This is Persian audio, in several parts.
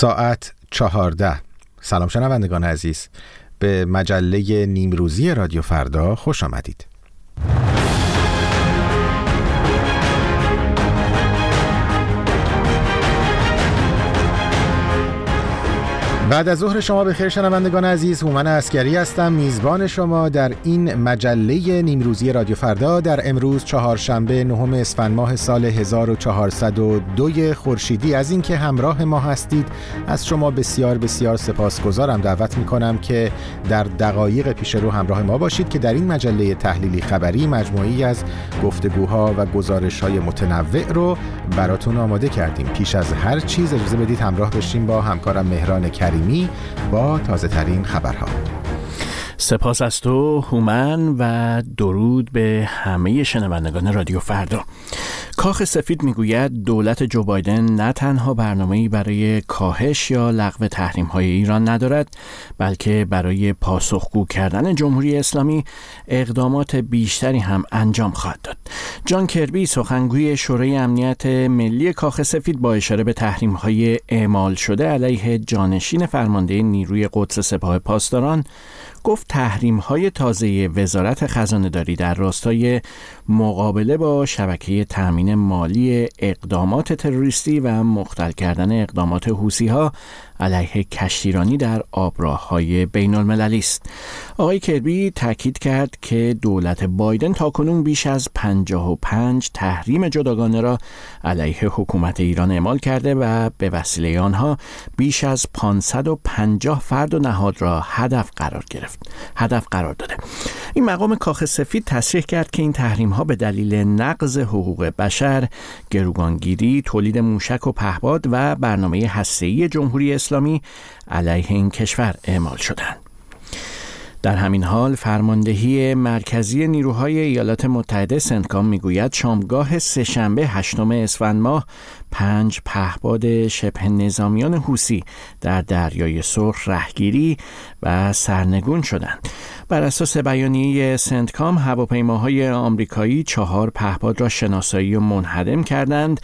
ساعت چهارده. سلام شنوندگان عزیز. به مجله نیمروزی رادیو فردا خوش آمدید. بعد از ظهر شما به خیر شنوندگان عزیز هومن اسکری هستم. میزبان شما در این مجله نیمروزی رادیو فردا در امروز چهارشنبه نهم اسفند ماه سال 1402 خورشیدی. از اینکه همراه ما هستید از شما بسیار بسیار سپاسگزارم. دعوت می کنم که در دقایق پیش رو همراه ما باشید که در این مجله تحلیلی خبری مجموعی از گفتگوها و گزارش های متنوع رو براتون آماده کردیم. پیش از هر چیز اجازه بدید همراه بشیم با همکارم مهران کریم با تازه ترین خبرها. سپاس از تو هومن و درود به همه شنوندگان رادیو فردا. کاخ سفید می‌گوید دولت جو بایدن نه تنها برنامه‌ای برای کاهش یا لغو تحریم های ایران ندارد بلکه برای پاسخگو کردن جمهوری اسلامی اقدامات بیشتری هم انجام خواهد داد. جان کربی سخنگوی شورای امنیت ملی کاخ سفید با اشاره به تحریم های اعمال شده علیه جانشین فرمانده نیروی قدس سپاه پاسداران گفت تحریم های تازه وزارت خزانه داری در راستای مقابله با شبکه تأمین مالی اقدامات تروریستی و مختل کردن اقدامات حوسی ها علیه کشتیرانی در آبراه های بین المللی است. آقای کربی تاکید کرد که دولت بایدن تاکنون بیش از 55 تحریم جداگانه را علیه حکومت ایران اعمال کرده و به وسیله آنها بیش از 550 فرد و نهاد را هدف قرار گرفت. هدف قرار داده. این مقام کاخ سفید تصریح کرد که این تحریم ها به دلیل نقض حقوق بشر، گروگانگیری، تولید موشک و پهباد و برنامه هسته‌ای جمهوری اسلامی علیه این کشور اعمال شدند. در همین حال فرماندهی مرکزی نیروهای ایالات متحده سنتکام می‌گوید شامگاه سهشنبه هشتم اسفند ماه پنج پهباد شبه نظامیان حوسی در دریای سرخ رهگیری و سرنگون شدند بر اساس بیانیه سنتکام هواپیماهای آمریکایی چهار پهباد را شناسایی و منهدم کردند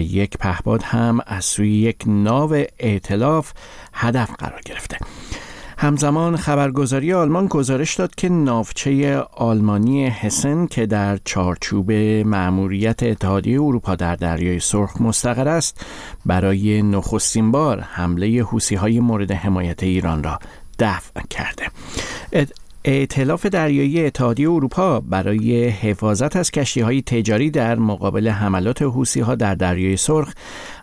یک پهباد هم از سوی یک ناو ائتلاف هدف قرار گرفته. همزمان خبرگزاری آلمان گزارش داد که ناوچه آلمانی هسن که در چارچوب مأموریت اتحادیه اروپا در دریای سرخ مستقر است برای نخستین بار حمله حوسی های مورد حمایت ایران را دفع کرده. ائتلاف دریایی اتحادیه اروپا برای حفاظت از کشتی های تجاری در مقابل حملات حوسی ها در دریای سرخ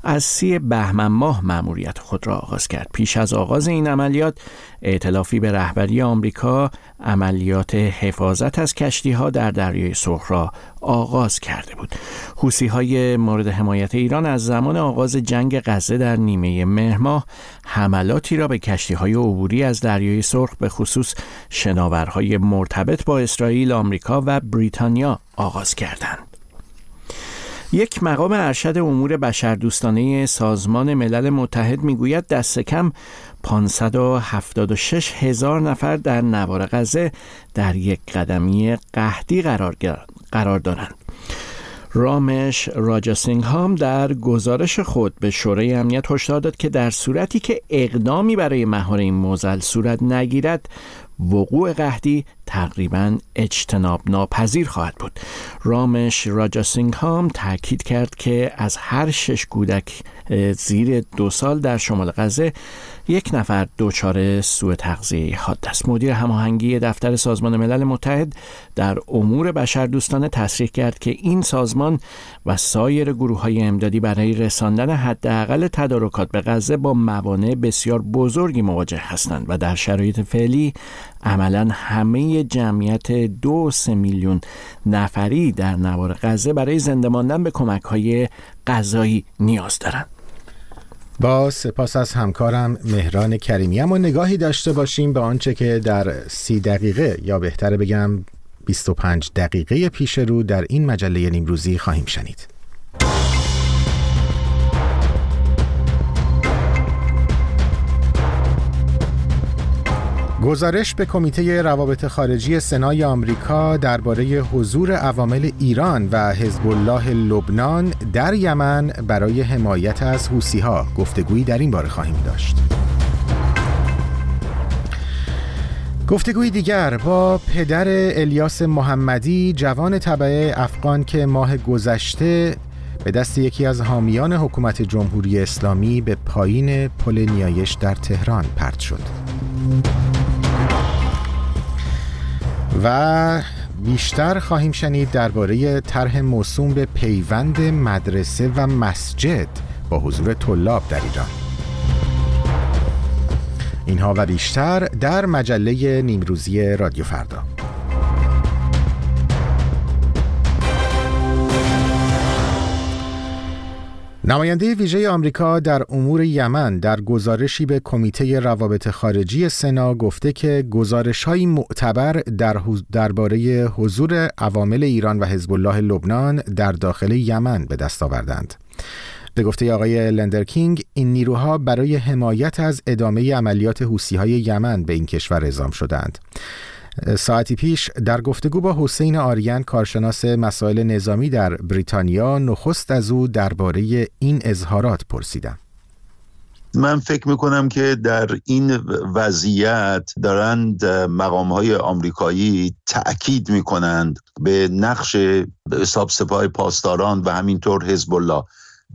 از سی بهمن ماه مأموریت خود را آغاز کرد. پیش از آغاز این عملیات ائتلافی به رهبری آمریکا عملیات حفاظت از کشتی ها در دریای سرخ را آغاز کرده بود حوسی های مورد حمایت ایران از زمان آغاز جنگ غزه در نیمه مهر حملاتی را به کشتی های عبوری از دریای سرخ به خصوص شناورهای مرتبط با اسرائیل، آمریکا و بریتانیا آغاز کردند. یک مقام ارشد امور بشردوستانه سازمان ملل متحد می‌گوید دست کم 576 هزار نفر در نوار غزه در یک قدمی قهدی قرار, قرار دارند. رامش راجاسینگهام در گزارش خود به شورای امنیت هشدار داد که در صورتی که اقدامی برای مهار این موزل صورت نگیرد وقوع قهدی تقریبا اجتناب ناپذیر خواهد بود. رامش راجاسینگ هام تاکید کرد که از هر شش کودک زیر دو سال در شمال غزه یک نفر دچار سوء تغذیه حاد است. مدیر هماهنگی دفتر سازمان ملل متحد در امور بشردوستانه تصریح کرد که این سازمان و سایر گروه های امدادی برای رساندن حداقل تدارکات به غزه با موانع بسیار بزرگی مواجه هستند و در شرایط فعلی عملا همه جمعیت دو سه میلیون نفری در نوار غزه برای زنده ماندن به کمک های غذایی نیاز دارند با سپاس از همکارم مهران کریمی. اما نگاهی داشته باشیم به آنچه که در سی دقیقه یا بهتره بگم 25 دقیقه پیش رو در این مجله نیمروزی خواهیم شنید. گزارش به کمیته روابط خارجی سنای آمریکا درباره حضور عوامل ایران و حزب الله لبنان در یمن برای حمایت از ها گفتگویی در این باره خواهیم داشت. گفتگوی دیگر با پدر الیاس محمدی جوان طبعه افغان که ماه گذشته به دست یکی از حامیان حکومت جمهوری اسلامی به پایین پل نیایش در تهران پرت شد. و بیشتر خواهیم شنید درباره طرح موسوم به پیوند مدرسه و مسجد با حضور طلاب در ایران. اینها و بیشتر در مجله نیمروزی رادیو فردا. نماینده ویژه آمریکا در امور یمن در گزارشی به کمیته روابط خارجی سنا گفته که گزارش‌های معتبر در درباره حضور عوامل ایران و حزب الله لبنان در داخل یمن به دست آوردند. به گفته آقای لندرکینگ این نیروها برای حمایت از ادامه عملیات حوثی‌های یمن به این کشور اعزام شدند. ساعتی پیش در گفتگو با حسین آریان کارشناس مسائل نظامی در بریتانیا نخست از او درباره این اظهارات پرسیدم. من فکر می‌کنم که در این وضعیت دارند مقام های آمریکایی تأکید می‌کنند به نقش حساب سپاه پاسداران و همینطور حزب الله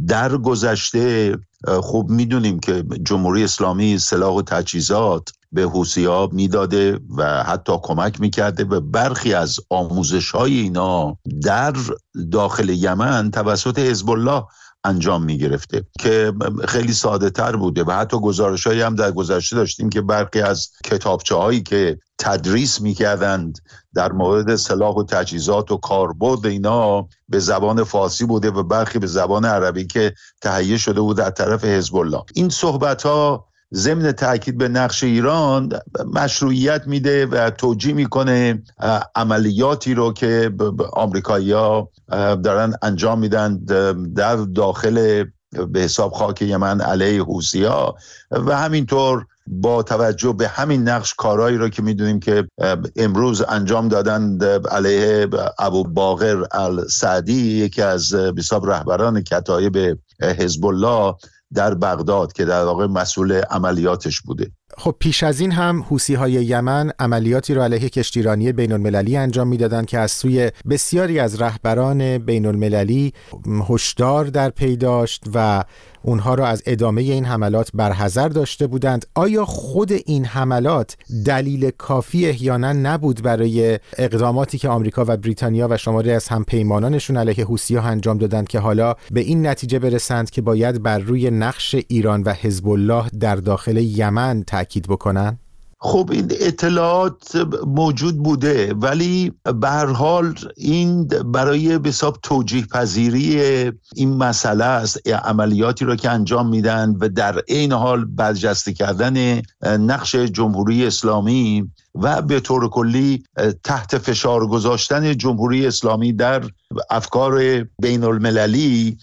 در گذشته خوب می‌دونیم که جمهوری اسلامی سلاح و تجهیزات به ها می‌داده و حتی کمک می‌کرده به برخی از آموزش های اینا در داخل یمن توسط حزب الله انجام می گرفته که خیلی ساده تر بوده و حتی گزارش هایی هم در گذشته داشتیم که برخی از کتابچه هایی که تدریس می‌کردند در مورد سلاح و تجهیزات و کاربرد اینا به زبان فارسی بوده و برخی به زبان عربی که تهیه شده بود در طرف حزب الله این صحبت ها ضمن تاکید به نقش ایران مشروعیت میده و توجیه می‌کنه عملیاتی رو که آمریکایی‌ها دارن انجام میدن در داخل به حساب خاک یمن علیه ها و همینطور با توجه به همین نقش کارهایی رو که می‌دونیم که امروز انجام دادن علیه ابو باقر السعدی یکی از حساب رهبران کتایب حزب الله در بغداد که در واقع مسئول عملیاتش بوده. خب پیش از این هم حوسی های یمن عملیاتی را علیه کشتیرانی بین المللی انجام می‌دادند که از سوی بسیاری از رهبران بین المللی هشدار در پی داشت و اونها را از ادامه این حملات برحذر داشته بودند. آیا خود این حملات دلیل کافی احیانا نبود برای اقداماتی که آمریکا و بریتانیا و شماری از هم پیمانانشون علیه حوسی ها انجام دادند که حالا به این نتیجه برسند که باید بر روی نقش ایران و حزب الله در داخل یمن تاکید بکنن؟ خب این اطلاعات موجود بوده ولی به حال این برای حساب توجیه پذیری این مسئله است عملیاتی را که انجام میدن و در عین حال برجسته کردن نقش جمهوری اسلامی و به طور کلی تحت فشار گذاشتن جمهوری اسلامی در افکار بین المللی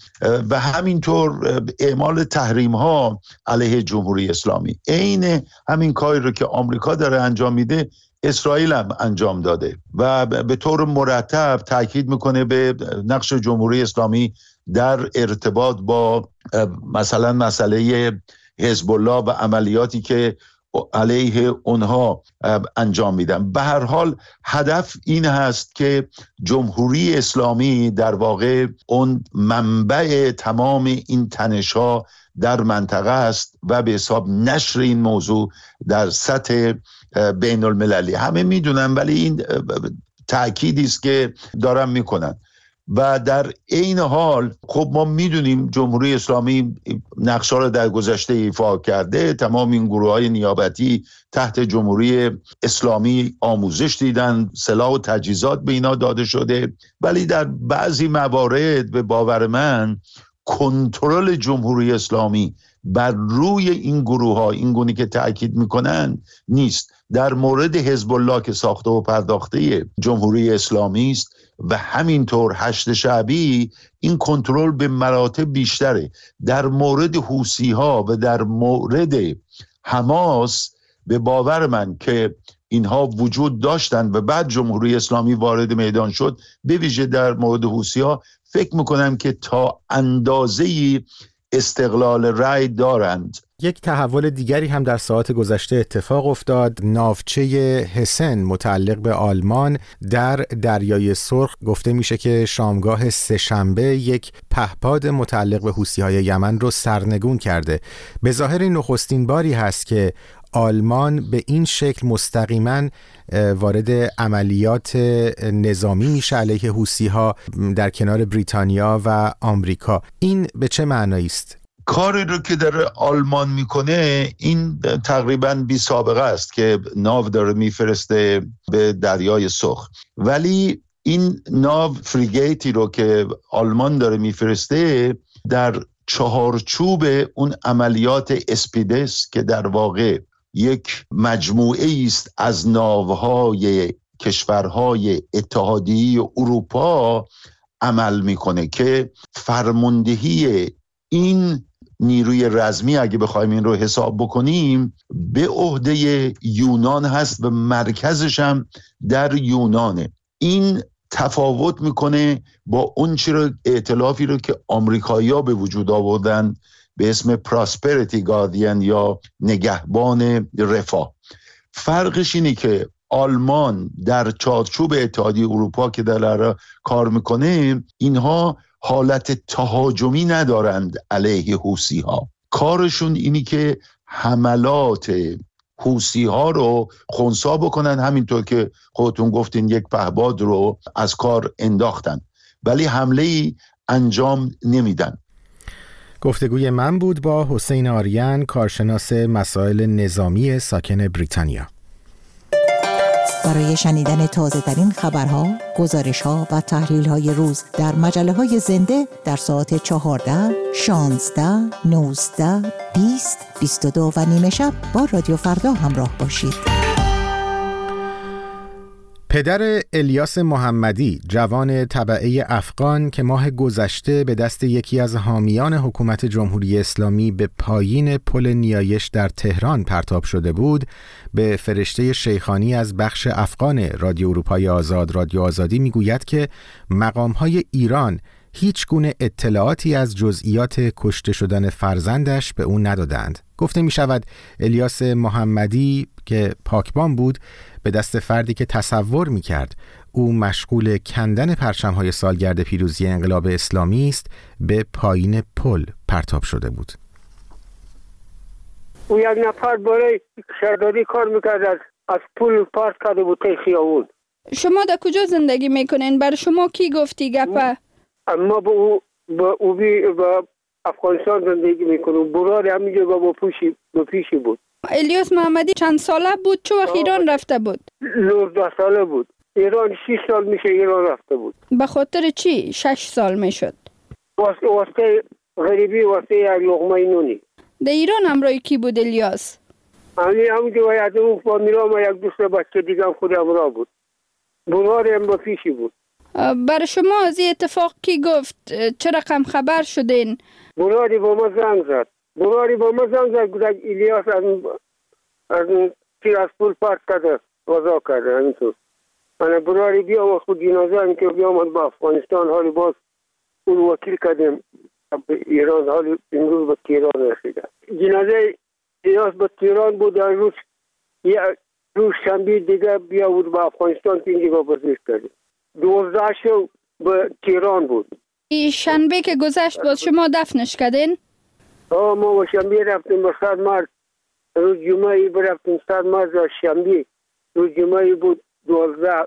و همینطور اعمال تحریم ها علیه جمهوری اسلامی. عین همین کاری رو که آمریکا داره انجام میده اسرائیل هم انجام داده. و به طور مرتب تاکید می‌کنه به نقش جمهوری اسلامی در ارتباط با مثلا مسئله حزب الله و عملیاتی که علیه اونها انجام میدن. به هر حال هدف این هست که جمهوری اسلامی در واقع اون منبع تمام این تنش ها در منطقه است و به حساب نشر این موضوع در سطح بین المللی همه می‌دونن ولی این تأکیدی است که دارم می‌کنن. و در عین حال خب ما می‌دونیم جمهوری اسلامی نقشه رو در گذشته ایفا کرده. تمام این گروه های نیابتی تحت جمهوری اسلامی آموزش دیدن سلاح و تجهیزات به اینا داده شده. ولی در بعضی موارد به باور من کنترل جمهوری اسلامی بر روی این گروه ها این گونی که تاکید می‌کنن نیست. در مورد حزب الله که ساخته و پرداخته جمهوری اسلامی است و همینطور هشت شعبی این کنترل به مراتب بیشتره. در مورد حوسی ها و در مورد حماس به باور من که اینها وجود داشتند و بعد جمهوری اسلامی وارد میدان شد به ویژه در مورد حوسی ها فکر می‌کنم که تا اندازه استقلال رأی دارند. یک تحول دیگری هم در ساعت گذشته اتفاق افتاد. ناوچه هسن متعلق به آلمان در دریای سرخ گفته میشه که شامگاه سهشنبه یک پهپاد متعلق به حوسی های یمن رو سرنگون کرده. به ظاهر نخستین باری هست که آلمان به این شکل مستقیما وارد عملیات نظامی میشه علیه حوسی ها در کنار بریتانیا و آمریکا. این به چه معنایی است؟ کاری رو که داره آلمان می‌کنه این تقریبا بی سابقه است که ناو داره میفرسته به دریای سرخ. ولی این ناو فریگیتی رو که آلمان داره میفرسته در چهارچوب اون عملیات اسپیدس که در واقع یک مجموعه است از ناوهای کشورهای اتحادیه اروپا عمل می‌کنه که فرماندهی این نیروی رزمی اگه بخوایم این رو حساب بکنیم به عهده یونان هست و مرکزش هم در یونانه. این تفاوت می‌کنه با اون رو اعتلافی رو که آمریکایی‌ها به وجود آوردن به اسم پراسپریتی گاردین یا نگهبان رفاه. فرقش اینه که آلمان در چارچوب اتحادیه اروپا که در کار می‌کنه اینها حالت تهاجمی ندارند علیه حوسی ها کارشون اینی که حملات حوسی ها رو خونسا بکنن همینطور که خودتون گفتین یک پهباد رو از کار انداختن. ولی حمله ای انجام نمیدن. گفتگوی من بود با حسین آریان کارشناس مسائل نظامی ساکن بریتانیا برای شنیدن تازه ترین خبرها، گزارش ها و تحلیل های روز در مجله های زنده در ساعت 14, 16, 19, 20, 22 و نیمه شب با رادیو فردا همراه باشید. پدر الیاس محمدی جوان طبعه افغان که ماه گذشته به دست یکی از حامیان حکومت جمهوری اسلامی به پایین پل نیایش در تهران پرتاب شده بود به فرشته شیخانی از بخش افغان رادیو اروپای آزاد رادیو آزادی می‌گوید که مقامهای ایران هیچ گونه اطلاعاتی از جزئیات کشته شدن فرزندش به او ندادند. گفته می شود الیاس محمدی که پاکبان بود به دست فردی که تصور می کرد او مشغول کندن های سالگرد پیروزی انقلاب اسلامی است به پایین پل پرتاب شده بود. او یک نفر برای شهرداری کار می‌کرد از پول پارک کرده بود خیابون شما در کجا زندگی می‌کنین بر شما کی گفتی گپه اما با او با او بی با افغانستان زندگی می‌کنم برار همینجا با پوشی با پیشی بود. الیاس محمدی چند ساله بود؟ چه وقت ایران رفته بود؟ 19 ساله بود. ایران 6 سال میشه ایران رفته بود. به خاطر چی؟ 6 سال می‌شد. واسه واسه غریبی واسه یک لغمه نونی. در ایران همراه کی بود الیاس؟ همین همونجا باید اون فامیلا ما یک دوست بچه دیگه خود همراه بود. برار هم با پیشی بود. بر شما از این اتفاق کی گفت؟ چه رقم خبر شدین؟ براری با ما زنگ زد. براری با ما زنگ زد. گفتن ایلیاس از از تیر از پول پارت کرده. وضا کرده. همینطور. من براری بیا و خود جنازه هم که بیامد با افغانستان حالی باز اون وکیل کردیم. ایران حالی امروز به تیران رسیده. جنازه ایلیاس به تیران بود. در روز یه روز شنبه دیگه بیا بود با افغانستان که اینجا بزرگ کردیم دوازده شو به تیران بود. شنبه که گذشت باز شما دفنش کردین؟ آه ما با شنبه رفتیم به صد مرد روز جمعه برفتیم صد مرد و شنبه. روز جمعه بود دوازده.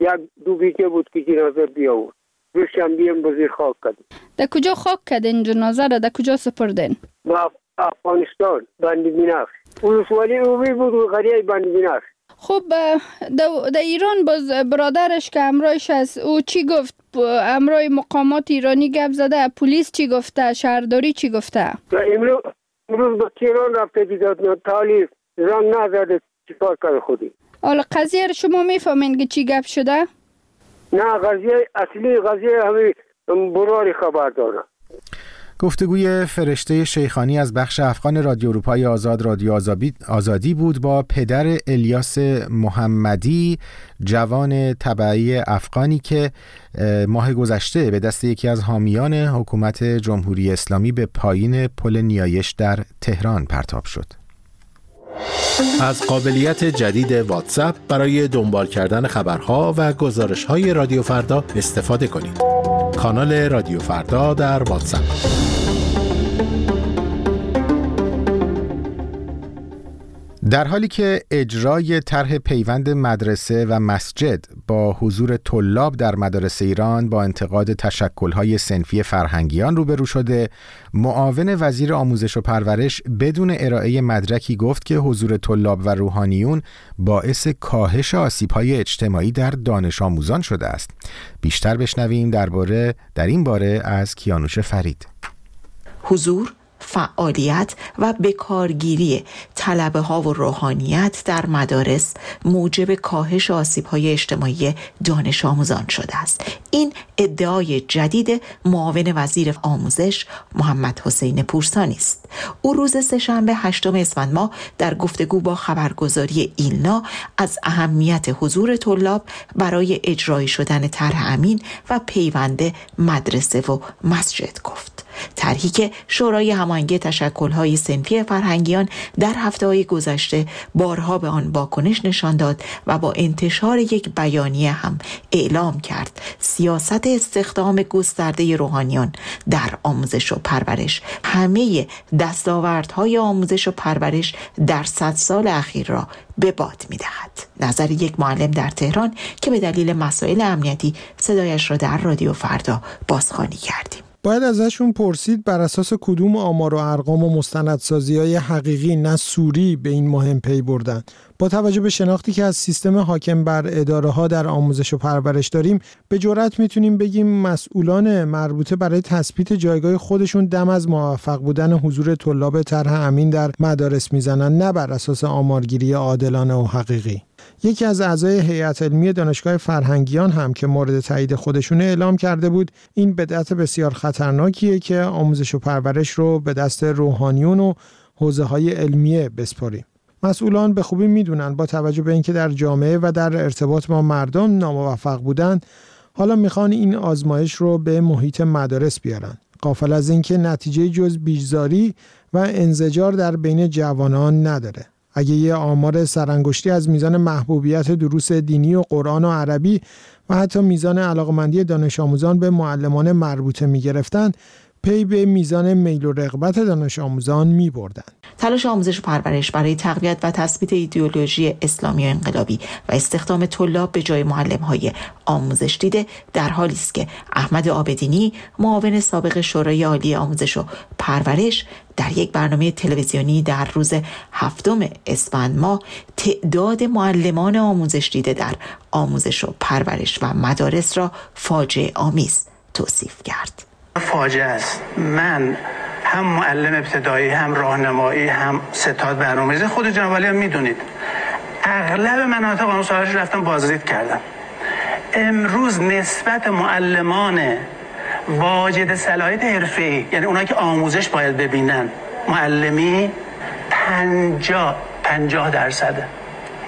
یک دو بیچه بود که جنازه بیا بود روز شنبه هم بزیر خاک کردیم. در کجا خاک کردین جنازه را؟ در کجا سپردین؟ با افغانستان بندی بیناخ ولسوالی اوبی بود و غریه بندی بیناخ خب در ایران باز برادرش که امرایش از او چی گفت؟ امرای مقامات ایرانی گپ زده پلیس چی گفته؟ شهرداری چی گفته؟ امروز امروز به تیران رفته دیگه تالی زنگ نزده چیکار کرده خودی؟ حالا قضیه رو شما می‌فهمین که چی گپ شده؟ نه قضیه اصلی قضیه همین براری خبر داره. گفتگوی فرشته شیخانی از بخش افغان رادیو اروپای آزاد رادیو آزادی بود با پدر الیاس محمدی جوان طبعی افغانی که ماه گذشته به دست یکی از حامیان حکومت جمهوری اسلامی به پایین پل نیایش در تهران پرتاب شد. از قابلیت جدید واتساپ برای دنبال کردن خبرها و گزارش های رادیو فردا استفاده کنید. کانال رادیو فردا در واتساپ. در حالی که اجرای طرح پیوند مدرسه و مسجد با حضور طلاب در مدارس ایران با انتقاد تشکلهای سنفی فرهنگیان روبرو شده معاون وزیر آموزش و پرورش بدون ارائه مدرکی گفت که حضور طلاب و روحانیون باعث کاهش آسیبهای اجتماعی در دانش آموزان شده است. بیشتر بشنویم درباره در این باره از کیانوش فرید. حضور فعالیت و بکارگیری طلبه ها و روحانیت در مدارس موجب کاهش آسیب های اجتماعی دانش آموزان شده است. این ادعای جدید معاون وزیر آموزش محمد حسین پورسانی است. او روز سهشنبه هشتم اسفند ماه در گفتگو با خبرگزاری ایلنا از اهمیت حضور طلاب برای اجرای شدن طرح امین و پیوند مدرسه و مسجد گفت. طرحی که شورای هماهنگی تشکل‌های سنفی فرهنگیان در هفته های گذشته بارها به آن واکنش نشان داد و با انتشار یک بیانیه هم اعلام کرد سیاست استخدام گسترده روحانیان در آموزش و پرورش همه دستاوردهای آموزش و پرورش در صد سال اخیر را به باد می دهد. نظر یک معلم در تهران که به دلیل مسائل امنیتی صدایش را در رادیو فردا بازخوانی کردیم. باید ازشون پرسید بر اساس کدوم آمار و ارقام و مستندسازی های حقیقی نه سوری به این مهم پی بردن. با توجه به شناختی که از سیستم حاکم بر اداره ها در آموزش و پرورش داریم به جرات می‌تونیم بگیم مسئولان مربوطه برای تثبیت جایگاه خودشون دم از موفق بودن حضور طلاب طرح امین در مدارس می‌زنن نه بر اساس آمارگیری عادلانه و حقیقی. یکی از اعضای هیئت علمی دانشگاه فرهنگیان هم که مورد تایید خودشون اعلام کرده بود این بدعت بسیار خطرناکیه که آموزش و پرورش رو به دست روحانیون و حوزه های علمیه بسپاریم مسئولان به خوبی می‌دونن. با توجه به اینکه در جامعه و در ارتباط با مردم ناموفق بودند حالا می‌خوان این آزمایش رو به محیط مدارس بیارن. قافل از اینکه نتیجه جز بیجزاری و انزجار در بین جوانان نداره. اگه یه آمار سرانگشتی از میزان محبوبیت دروس دینی و قرآن و عربی و حتی میزان علاقمندی دانش آموزان به معلمان مربوطه می گرفتن پی به میزان میل و رغبت دانش آموزان می بردن. تلاش آموزش و پرورش برای تقویت و تثبیت ایدئولوژی اسلامی و انقلابی و استخدام طلاب به جای معلم های آموزش دیده در حالی است که احمد آبدینی معاون سابق شورای عالی آموزش و پرورش در یک برنامه تلویزیونی در روز هفتم اسفند ماه تعداد معلمان آموزش دیده در آموزش و پرورش و مدارس را فاجعه آمیز توصیف کرد. فاجعه است. من هم معلم ابتدایی هم راهنمایی هم ستاد برنامه‌ریزی. خود جناب هم می‌دونید. اغلب مناطق آن سالش رفتم بازدید کردم. امروز نسبت معلمان واجد صلاحیت حرفه‌ای یعنی اونایی که آموزش باید ببینن معلمی پنجاه پنجاه درصده.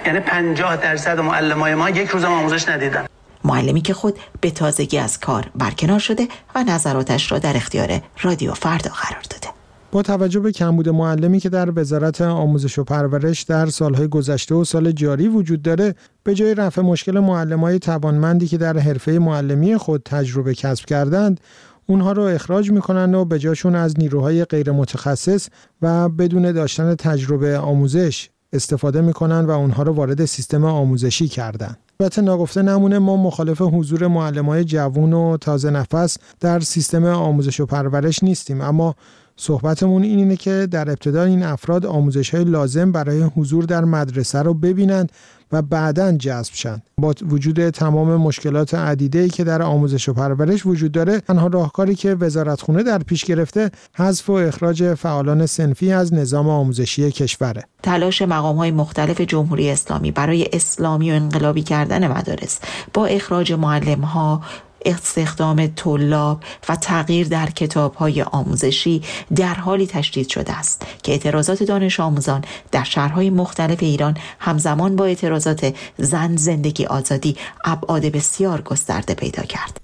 یعنی پنجاه درصد معلمای ما یک روز آموزش ندیدن. معلمی که خود به تازگی از کار برکنار شده و نظراتش را در اختیار رادیو فردا قرار داده. با توجه به کمبود معلمی که در وزارت آموزش و پرورش در سالهای گذشته و سال جاری وجود داره به جای رفع مشکل های توانمندی که در حرفه معلمی خود تجربه کسب کردند اونها رو اخراج می‌کنن و به جاشون از نیروهای غیر متخصص و بدون داشتن تجربه آموزش استفاده می‌کنن و اونها رو وارد سیستم آموزشی کردن. البته ناگفته نمونه ما مخالف حضور معلم های جوون و تازه نفس در سیستم آموزش و پرورش نیستیم اما صحبتمون اینه که در ابتدا این افراد آموزش های لازم برای حضور در مدرسه رو ببینند و بعدا جذب شن. با وجود تمام مشکلات عدیده که در آموزش و پرورش وجود داره تنها راهکاری که وزارتخونه در پیش گرفته حذف و اخراج فعالان سنفی از نظام آموزشی کشوره. تلاش مقام های مختلف جمهوری اسلامی برای اسلامی و انقلابی کردن مدارس با اخراج معلم ها استخدام طلاب و تغییر در کتابهای آموزشی در حالی تشدید شده است که اعتراضات دانش آموزان در شهرهای مختلف ایران همزمان با اعتراضات زن زندگی آزادی ابعاد بسیار گسترده پیدا کرد.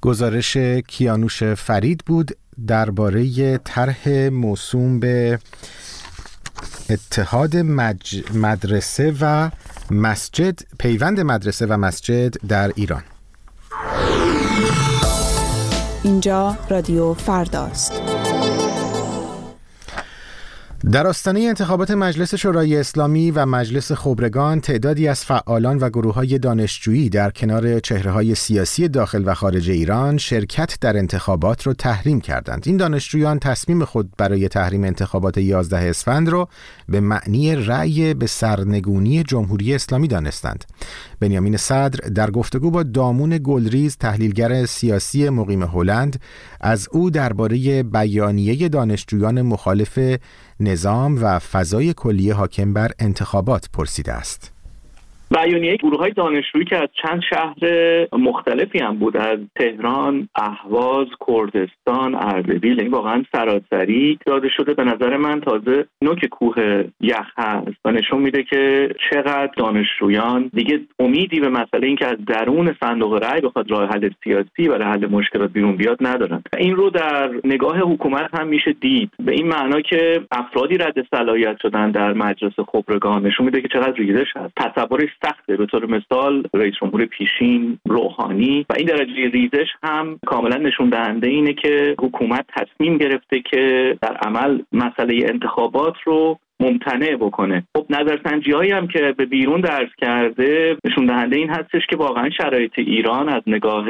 گزارش کیانوش فرید بود درباره طرح موسوم به اتحاد. مدرسه و مسجد پیوند مدرسه و مسجد در ایران اینجا رادیو فرداست. در آستانه انتخابات مجلس شورای اسلامی و مجلس خبرگان تعدادی از فعالان و گروه های دانشجویی در کنار چهره های سیاسی داخل و خارج ایران شرکت در انتخابات را تحریم کردند. این دانشجویان تصمیم خود برای تحریم انتخابات 11 اسفند را به معنی رأی به سرنگونی جمهوری اسلامی دانستند. بنیامین صدر در گفتگو با دامون گلریز تحلیلگر سیاسی مقیم هلند از او درباره بیانیه دانشجویان مخالف نظام و فضای کلی حاکم بر انتخابات پرسیده است. بیانیه گروه های دانشجویی که از چند شهر مختلفی هم بود از تهران، اهواز، کردستان، اردبیل این واقعا سراسری داده شده. به نظر من تازه نوک کوه یخ هست و نشون میده که چقدر دانشجویان دیگه امیدی به مسئله اینکه از درون صندوق رأی بخواد راه حل سیاسی برای حل مشکلات بیرون بیاد ندارن. این رو در نگاه حکومت هم میشه دید. به این معنا که افرادی رد صلاحیت شدن در مجلس خبرگان نشون میده که چقدر ریزش هست. تصورش سخته. به طور مثال رئیس جمهور پیشین روحانی و این درجه ریزش هم کاملا نشون دهنده اینه که حکومت تصمیم گرفته که در عمل مسئله انتخابات رو ممتنع بکنه. خب نظرسنجی هایی هم که به بیرون درس کرده نشون دهنده این هستش که واقعا شرایط ایران از نگاه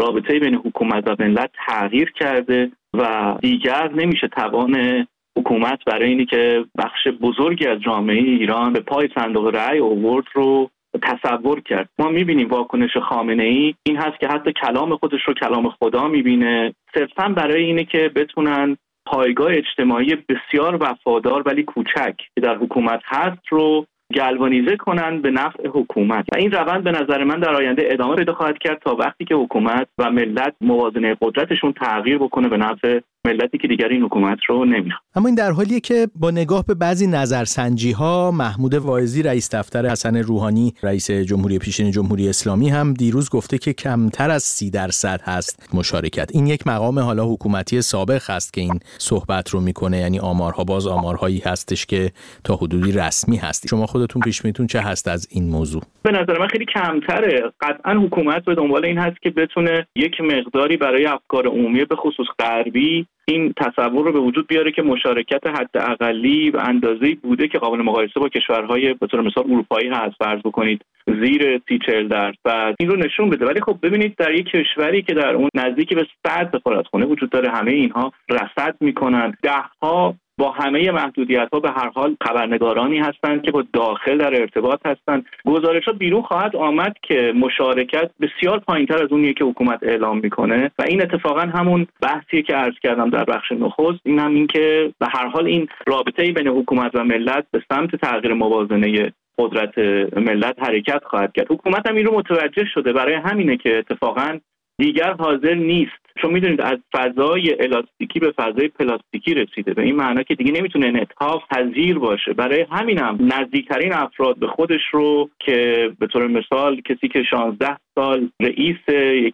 رابطه بین حکومت و ملت تغییر کرده و دیگر نمیشه توان حکومت برای اینی که بخش بزرگی از جامعه ایران به پای صندوق رأی اوورد رو تصور کرد. ما می‌بینیم واکنش خامنه ای این هست که حتی کلام خودش رو کلام خدا می‌بینه. صرفا برای اینه که بتونن پایگاه اجتماعی بسیار وفادار ولی کوچک که در حکومت هست رو گلوانیزه کنند به نفع حکومت. و این روند به نظر من در آینده ادامه پیدا خواهد کرد تا وقتی که حکومت و ملت موازنه قدرتشون تغییر بکنه به نفع ملتی که دیگر این حکومت رو نمی‌خواد. اما این در حالیه که با نگاه به بعضی نظرسنجی ها محمود واعظی رئیس دفتر حسن روحانی رئیس جمهوری پیشین جمهوری اسلامی هم دیروز گفته که کمتر از سی درصد هست مشارکت. این یک مقام حالا حکومتی سابق هست که این صحبت رو می‌کنه. یعنی آمارها باز آمارهایی هستش که تا حدودی رسمی هست شما خودتون پیش میتون چه هست از این موضوع؟ به نظر من خیلی کمتره. قطعا حکومت به دنبال این هست که بتونه یک مقداری برای افکار عمومی به خصوص غربی این تصور رو به وجود بیاره که مشارکت حداقلی و اندازه‌ای بوده که قابل مقایسه با کشورهای به طور مثال اروپایی هست فرض بکنید زیر سی چهل درصد. این رو نشون بده. ولی خب ببینید در یک کشوری که در اون نزدیکی به صد سفارتخونه وجود داره همه اینها رصد می‌کنن. دهها با همه محدودیت ها به هر حال خبرنگارانی هستند که با داخل در ارتباط هستند. گزارش ها بیرون خواهد آمد که مشارکت بسیار پایینتر از اونیه که حکومت اعلام می‌کنه و این اتفاقا همون بحثی که عرض کردم در بخش نخست. این هم این که به هر حال این رابطه بین حکومت و ملت به سمت تغییر موازنه قدرت ملت حرکت خواهد کرد. حکومت هم این رو متوجه شده. برای همینه که اتفاقا دیگر حاضر نیست. چون می‌دونید از فضای الاستیکی به فضای پلاستیکی رسیده. به این معنا که دیگه نمی‌تونه انعطاف پذیر باشه. برای همینم نزدیکترین افراد به خودش رو که به طور مثال کسی که 16 سال رئیس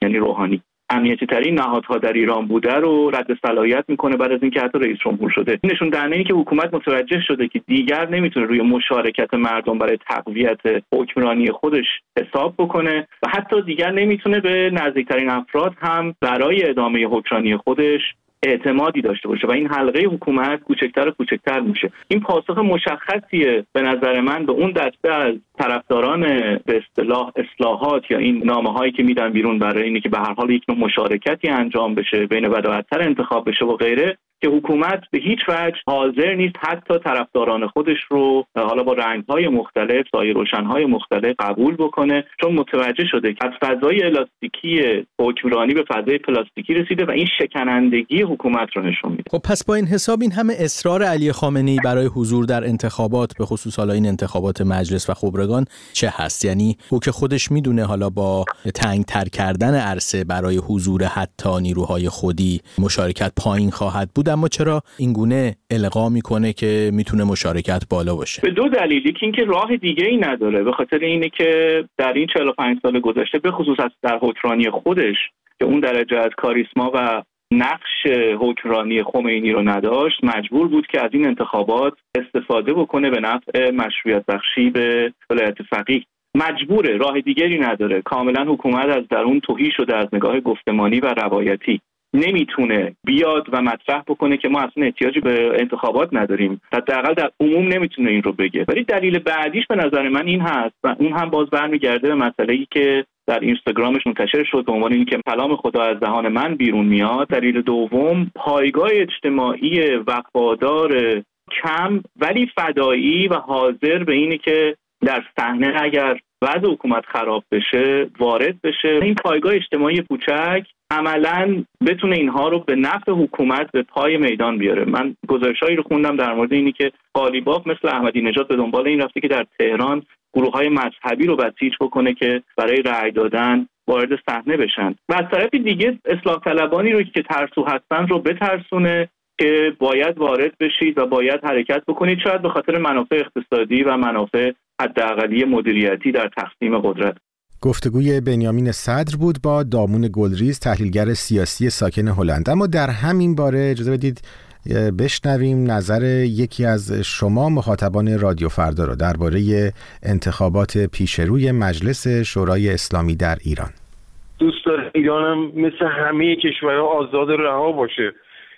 یعنی روحانی امنیتی ترین نهادها در ایران بوده رو رد صلاحیت می‌کنه بعد از اینکه حتی رئیس جمهور شده. نشون دهنده که حکومت متوجه شده که دیگر نمی‌تونه روی مشارکت مردم برای تقویت حکمرانی خودش حساب بکنه و حتی دیگر نمی‌تونه به نزدیکترین افراد هم برای ادامه حکمرانی خودش اعتمادی داشته باشه و این حلقه حکومت کوچکتر و کوچکتر میشه. این پاسخ مشخصیه به نظر من به اون دسته از طرفداران به اصطلاح اصلاحات یا این نامه هایی که میدن بیرون برای اینه که به هر حال یک نوع مشارکتی انجام بشه بین بداعتتر انتخاب بشه و غیره که حکومت به هیچ وجه حاضر نیست حتی طرفداران خودش رو حالا با رنگ های مختلف سایه روشن های مختلف قبول بکنه چون متوجه شده که از فضای الاستیکی حکمرانی به فضای پلاستیکی رسیده و این شکنندگی حکومت رو نشون میده. خب پس با این حساب این همه اصرار علی خامنه ای برای حضور در انتخابات به خصوص حالا این انتخابات مجلس و خبرگان چه هست؟ یعنی او که خودش می‌دونه حالا با تنگ تر کردن عرصه برای حضور حتی نیروهای خودی مشارکت پایین خواهد بود اما چرا این گونه القا می‌کنه که می‌تونه مشارکت بالا باشه؟ به دو دلیل. یکی اینکه راه دیگه ای نداره. به خاطر اینه که در این 45 سال گذشته به خصوص در حکمرانی خودش که اون درجه از کاریسما و نقش حکمرانی خمینی رو نداشت مجبور بود که از این انتخابات استفاده بکنه به نفع مشروعیت بخشی به ولایت فقیه. مجبوره راه دیگری نداره. کاملا حکومت از درون توهی شده از نگاه گفتمانی و روایتی. نمی‌تونه بیاد و مطرح بکنه که ما اصلا احتیاجی به انتخابات نداریم. حداقل در عموم نمی‌تونه این رو بگه. ولی دلیل بعدیش به نظر من این هست و اون هم باز برمیگرده به مسئله ای که در اینستاگرامش منتشر شد به عنوان اینکه کلام خدا از دهان من بیرون میاد. دلیل دوم پایگاه اجتماعی وفادار کم ولی فدایی و حاضر به اینه که در صحنه اگر وضع حکومت خراب بشه وارد بشه. این پایگاه اجتماعی کوچک عملا بتونه اینها رو به نفع حکومت به پای میدان بیاره. من گزارشهایی رو خوندم در مورد اینی که قالیباف مثل احمدی نژاد به دنبال این رفته که در تهران گروه های مذهبی رو بسیج بکنه که برای رأی دادن وارد صحنه بشن. و از طرف دیگه اصلاح طلبانی رو که ترسو هستن رو بترسونه که باید وارد بشید و باید حرکت بکنید. شاید به خاطر منافع اقتصادی و منافع حداقلی مدیریتی در تقسیم قدرت. گفتگوی بنیامین صدر بود با دامون گلریز تحلیلگر سیاسی ساکن هلند. اما در همین باره اجازه بدید بشنویم نظر یکی از شما مخاطبان رادیو فردا رو درباره انتخابات پیشروی مجلس شورای اسلامی در ایران. دوست داره ایرانم مثل همه کشورها آزاد رها باشه.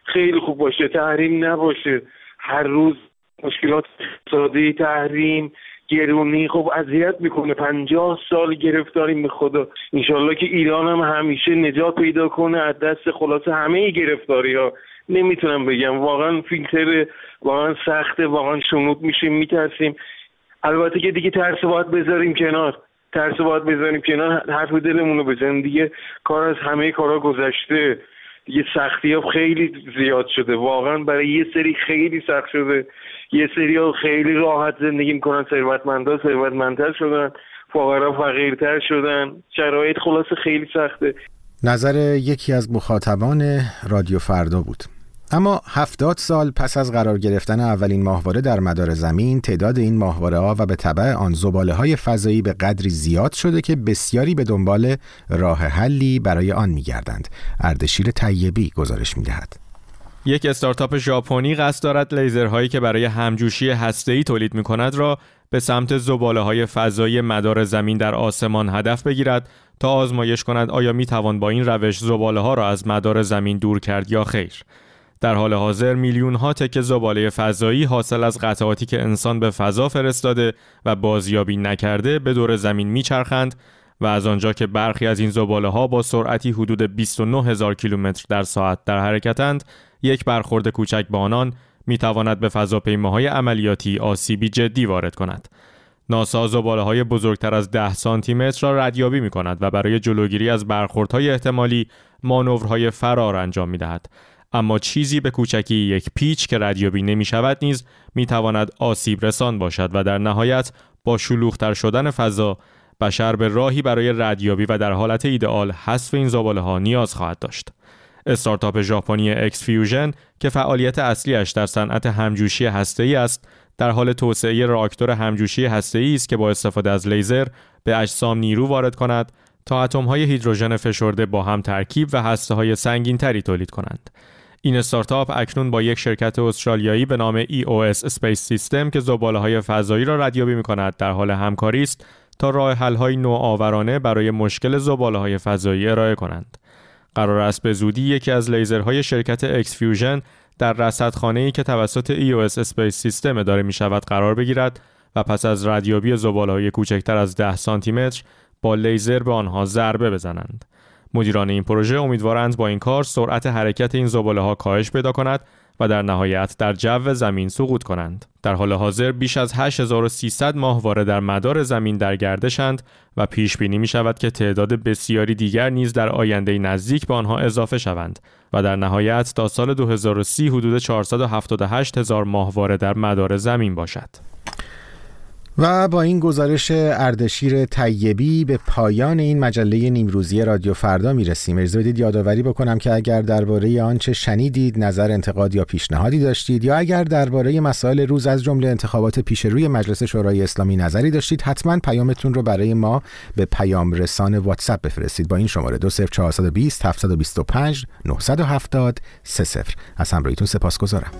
خیلی خوب باشه تحریم نباشه. هر روز مشکلات اقتصادی تحریم گرونی خب اذیت می‌کنه. پنجاه سال گرفتاریم به خدا. انشالله که ایران هم همیشه نجات پیدا کنه از دست خلاص همه گرفتاری ها نمی‌تونم بگم. واقعا فیلتر واقعا سخته واقعا شنود میشیم میترسیم. البته که دیگه ترس باید بذاریم کنار. ترس باید بذاریم کنار. حرف دلمون رو بزنیم دیگه کار از همه کارا گذشته. یه سختی ها خیلی زیاد شده. واقعا برای یه سری خیلی سخت شده. یه سری خیلی راحت زندگی می‌کنن ثروتمندا ثروتمندتر شدن فقرا فقیرتر شدن. شرایط خلاصه خیلی سخته. نظر یکی از مخاطبان رادیو فردا بود. اما هفتاد سال پس از قرار گرفتن اولین ماهواره در مدار زمین تعداد این ماهواره ها و به طبع آن زباله های فضایی به قدری زیاد شده که بسیاری به دنبال راه حلی برای آن میگردند. اردشیر طیبی گزارش می‌دهد. یک استارتاپ ژاپنی قصد دارد لیزرهایی که برای همجوشی هسته‌ای تولید می کند را به سمت زباله های فضایی مدار زمین در آسمان هدف بگیرد تا آزمایش کند آیا می توان با این روش زباله ها را از مدار زمین دور کرد یا خیر. در حال حاضر میلیون ها تکه زباله فضایی حاصل از قطعاتی که انسان به فضا فرستاده و بازیابی نکرده به دور زمین میچرخند و از آنجا که برخی از این زباله ها با سرعتی حدود 29 هزار کیلومتر در ساعت در حرکتند یک برخورد کوچک با آنان می تواند به فضاپیماهای عملیاتی آسیبی جدی وارد کند. ناسا زباله های بزرگتر از 10 سانتی متر را ردیابی می کند و برای جلوگیری از برخوردهای احتمالی مانورهای فرار انجام می دهد. اما چیزی به کوچکی یک پیچ که ردیابی نمی شود نیز می تواند آسیب رسان باشد و در نهایت با شلوغتر شدن فضا بشر به راهی برای ردیابی و در حالت ایدئال حذف این زباله ها نیاز خواهد داشت. استارتاپ ژاپنی اکس فیوژن که فعالیت اصلیش در صنعت همجوشی هسته‌ای است در حال توسعه راکتور همجوشی هسته‌ای است که با استفاده از لیزر به اجسام نیرو وارد کند تا اتم‌های هیدروژن فشرده با هم ترکیب و هسته‌های سنگین‌تری تولید کنند. این استارتاپ اکنون با یک شرکت استرالیایی به نام EOS Space System که زباله های فضایی را ردیابی می کند در حال همکاری است تا راه حل های نوآورانه برای مشکل زباله های فضایی ارائه کنند. قرار است به زودی یکی از لیزرهای شرکت اکس فیوژن در رصدخانه ای که توسط EOS Space System اداره می شود قرار بگیرد و پس از ردیابی زباله های کوچکتر از 10 سانتی متر با لیزر به آنها ضربه بزنند. مدیران این پروژه امیدوارند با این کار سرعت حرکت این زباله ها کاهش پیدا کند و در نهایت در جو زمین سقوط کنند. در حال حاضر بیش از 8300 ماهواره در مدار زمین در گردشند و پیش بینی می شود که تعداد بسیاری دیگر نیز در آینده نزدیک به آنها اضافه شوند و در نهایت تا سال 2030 حدود 478 هزار ماهواره در مدار زمین باشد. و با این گزارش اردشیر طیبی به پایان این مجله نیمروزی رادیو فردا می‌رسیم. اجازه بدید یادآوری بکنم که اگر درباره آنچه شنیدید نظر انتقاد یا پیشنهادی داشتید یا اگر درباره مسائل روز از جمله انتخابات پیش روی مجلس شورای اسلامی نظری داشتید حتما پیامتون رو برای ما به پیام رسان واتساپ بفرستید. با این شماره 20420 725 970 30 از همراهیتون سپاسگزارم.